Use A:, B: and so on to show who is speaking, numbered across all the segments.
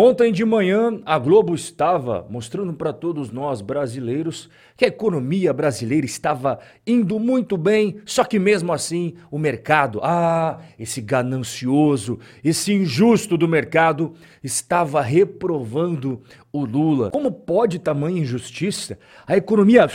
A: Ontem de manhã, a Globo estava mostrando para todos nós brasileiros que a economia brasileira estava indo muito bem, só que mesmo assim o mercado, ah, esse ganancioso, esse injusto do mercado, estava reprovando o Lula. Como pode tamanha injustiça? A economia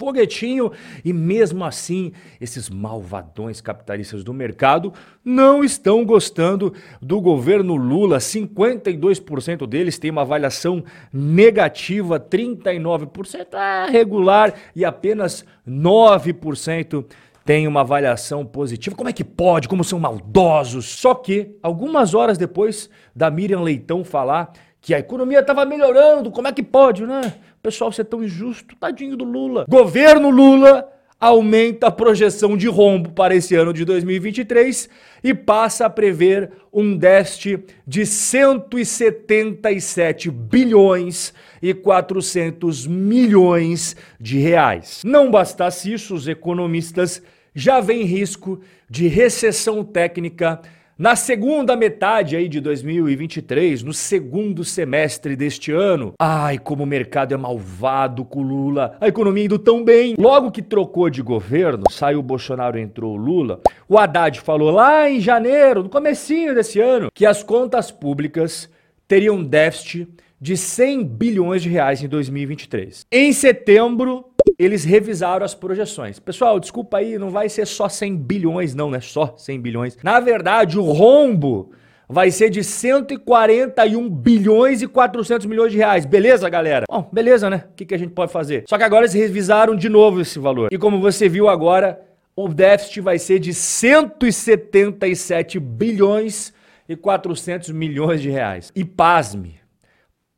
A: foguetinho e mesmo assim esses malvadões capitalistas do mercado não estão gostando do governo Lula. 52% deles têm uma avaliação negativa, 39% é regular e apenas 9% tem uma avaliação positiva. Como é que pode? Como são maldosos? Só que, algumas horas depois da Miriam Leitão falar que a economia estava melhorando, como é que pode, né? Pessoal, ser tão injusto, tadinho do Lula. Governo Lula aumenta a projeção de rombo para esse ano de 2023 e passa a prever um déficit de 177 bilhões e 400 milhões de reais. Não bastasse isso, os economistas já veem risco de recessão técnica na segunda metade aí de 2023, no segundo semestre deste ano, ai, como o mercado é malvado com o Lula, a economia indo tão bem. Logo que trocou de governo, saiu o Bolsonaro, entrou o Lula, o Haddad falou lá em janeiro, no comecinho desse ano, que as contas públicas teriam déficit de 100 bilhões de reais em 2023. Em setembro, eles revisaram as projeções. Pessoal, desculpa aí, não vai ser só 100 bilhões, não, né? Só 100 bilhões. Na verdade, o rombo vai ser de 141 bilhões e 400 milhões de reais. Beleza, galera? Bom, beleza, né? O que, que a gente pode fazer? Só que agora eles revisaram de novo esse valor. E como você viu agora, o déficit vai ser de 177 bilhões e 400 milhões de reais. E pasme,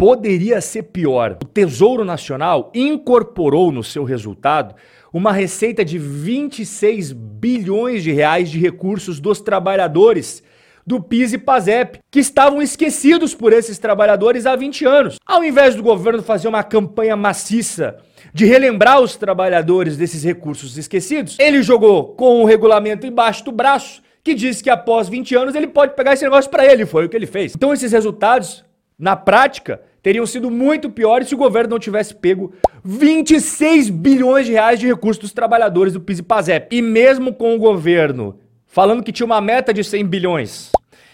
A: poderia ser pior. O Tesouro Nacional incorporou no seu resultado uma receita de 26 bilhões de reais de recursos dos trabalhadores do PIS e PASEP, que estavam esquecidos por esses trabalhadores há 20 anos. Ao invés do governo fazer uma campanha maciça de relembrar os trabalhadores desses recursos esquecidos, ele jogou com o regulamento embaixo do braço que diz que após 20 anos ele pode pegar esse negócio para ele, foi o que ele fez. Então esses resultados, na prática, teriam sido muito piores se o governo não tivesse pego 26 bilhões de reais de recursos dos trabalhadores do PIS e PASEP. E mesmo com o governo falando que tinha uma meta de 100 bilhões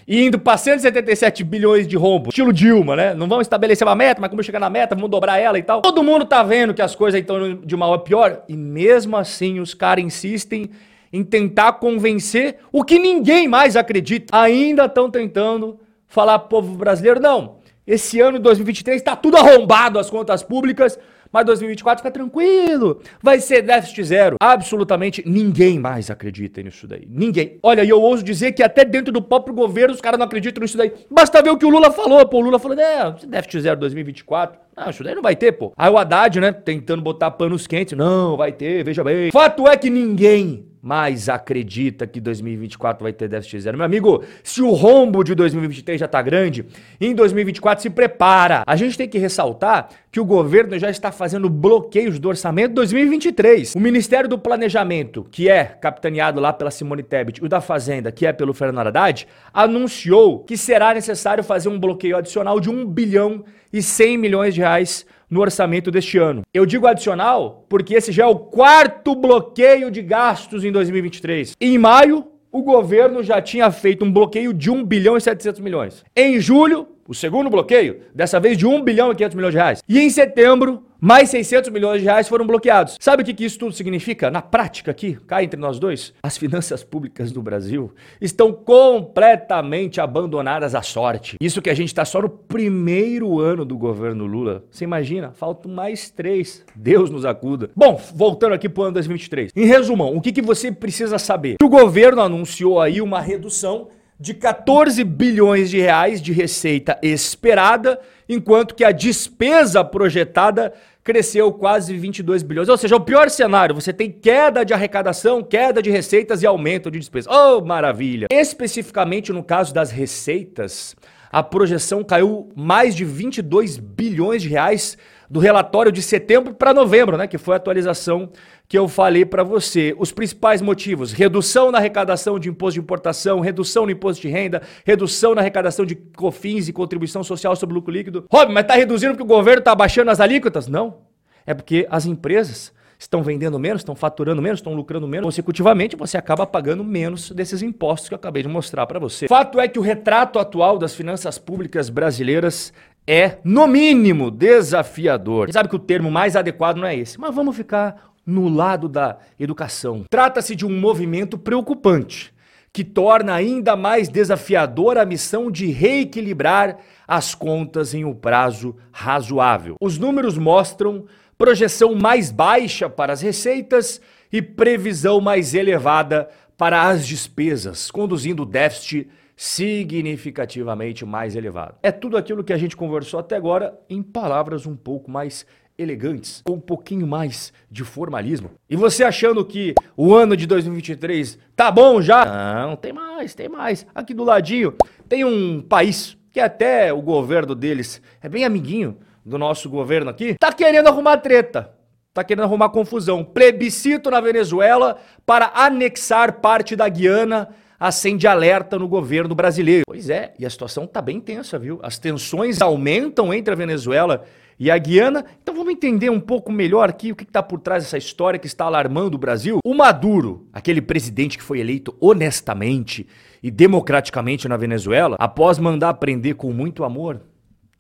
A: e indo para 177 bilhões de rombo, estilo Dilma, né? Não vamos estabelecer uma meta, mas como chegar na meta, vamos dobrar ela e tal. Todo mundo tá vendo que as coisas estão de mal a pior e mesmo assim os caras insistem em tentar convencer o que ninguém mais acredita. Ainda estão tentando falar pro povo brasileiro, não, esse ano de 2023 está tudo arrombado as contas públicas, mas 2024 fica tranquilo. Vai ser déficit zero. Absolutamente ninguém mais acredita nisso daí. Ninguém. Olha, e eu ouso dizer que até dentro do próprio governo os caras não acreditam nisso daí. Basta ver o que o Lula falou. Pô, o Lula falou, é, déficit zero 2024. Ah, isso daí não vai ter, pô. Aí o Haddad, né, tentando botar panos quentes. Não, vai ter, veja bem. Fato é que ninguém mais acredita que 2024 vai ter déficit zero. Meu amigo, se o rombo de 2023 já está grande, em 2024 se prepara. A gente tem que ressaltar que o governo já está fazendo bloqueios do orçamento 2023. O Ministério do Planejamento, que é capitaneado lá pela Simone Tebet, o da Fazenda, que é pelo Fernando Haddad, anunciou que será necessário fazer um bloqueio adicional de 1 bilhão e 100 milhões de reais no orçamento deste ano. Eu digo adicional porque esse já é o quarto bloqueio de gastos em 2023. Em maio, o governo já tinha feito um bloqueio de 1 bilhão e 700 milhões. Em julho, o segundo bloqueio, dessa vez de 1 bilhão e 500 milhões de reais. E em setembro, mais 600 milhões de reais foram bloqueados. Sabe o que, que isso tudo significa? Na prática aqui, cá entre nós dois, as finanças públicas do Brasil estão completamente abandonadas à sorte. Isso que a gente está só no primeiro ano do governo Lula. Você imagina? Faltam mais três. Deus nos acuda. Bom, voltando aqui para o ano 2023. Em resumão, o que, que você precisa saber? O governo anunciou aí uma redução de 14 bilhões de reais de receita esperada, enquanto que a despesa projetada cresceu quase 22 bilhões. Ou seja, o pior cenário, você tem queda de arrecadação, queda de receitas e aumento de despesa. Oh, maravilha! Especificamente no caso das receitas, a projeção caiu mais de 22 bilhões de reais do relatório de setembro para novembro, né, que foi a atualização que eu falei para você. Os principais motivos: redução na arrecadação de imposto de importação, redução no imposto de renda, redução na arrecadação de COFINS e contribuição social sobre lucro líquido. Rob, mas tá reduzindo porque o governo tá baixando as alíquotas? Não. É porque as empresas estão vendendo menos, estão faturando menos, estão lucrando menos. Consecutivamente, você acaba pagando menos desses impostos que eu acabei de mostrar para você. Fato é que o retrato atual das finanças públicas brasileiras é, no mínimo, desafiador. Sabe que o termo mais adequado não é esse, mas vamos ficar no lado da educação. Trata-se de um movimento preocupante que torna ainda mais desafiadora a missão de reequilibrar as contas em um prazo razoável. Os números mostram projeção mais baixa para as receitas e previsão mais elevada para as despesas, conduzindo o déficit significativamente mais elevado. É tudo aquilo que a gente conversou até agora em palavras um pouco mais elegantes, com um pouquinho mais de formalismo. E você achando que o ano de 2023 tá bom já? Não, tem mais, tem mais. Aqui do ladinho tem um país que até o governo deles é bem amiguinho do nosso governo aqui, tá querendo arrumar treta. Tá querendo arrumar confusão. Plebiscito na Venezuela para anexar parte da Guiana acende alerta no governo brasileiro. Pois é, e a situação tá bem tensa, viu? As tensões aumentam entre a Venezuela e a Guiana. Então vamos entender um pouco melhor aqui o que está por trás dessa história que está alarmando o Brasil. O Maduro, aquele presidente que foi eleito honestamente e democraticamente na Venezuela, após mandar prender com muito amor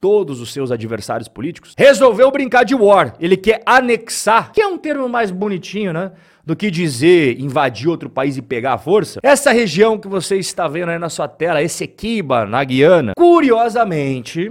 A: todos os seus adversários políticos, resolveu brincar de war. Ele quer anexar, que é um termo mais bonitinho, né? Do que dizer invadir outro país e pegar a força. Essa região que você está vendo aí na sua tela, Essequiba, na Guiana, curiosamente,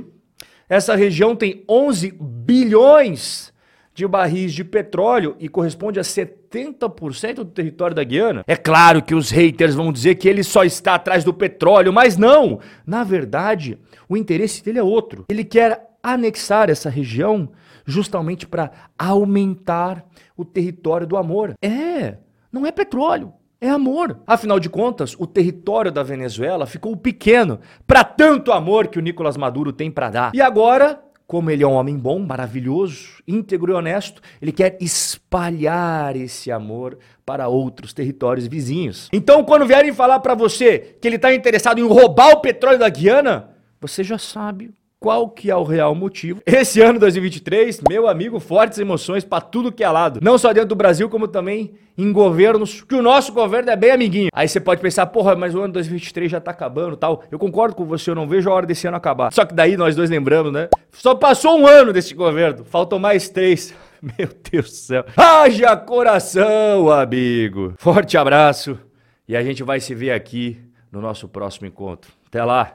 A: essa região tem 11 bilhões de barris de petróleo e corresponde a 70% do território da Guiana. É claro que os haters vão dizer que ele só está atrás do petróleo, mas não! Na verdade, o interesse dele é outro. Ele quer anexar essa região justamente para aumentar o território do amor. É, não é petróleo. É amor. Afinal de contas, o território da Venezuela ficou pequeno para tanto amor que o Nicolás Maduro tem para dar. E agora como ele é um homem bom, maravilhoso, íntegro e honesto, ele quer espalhar esse amor para outros territórios vizinhos. Então, quando vierem falar para você que ele está interessado em roubar o petróleo da Guiana, você já sabe qual que é o real motivo. Esse ano 2023, meu amigo, fortes emoções para tudo que é lado. Não só dentro do Brasil, como também em governos, que o nosso governo é bem amiguinho. Aí você pode pensar, porra, mas o ano 2023 já tá acabando tal. Eu concordo com você, eu não vejo a hora desse ano acabar. Só que daí nós dois lembramos, né? Só passou um ano desse governo, faltam mais três. Meu Deus do céu. Haja coração, amigo. Forte abraço e a gente vai se ver aqui no nosso próximo encontro. Até lá.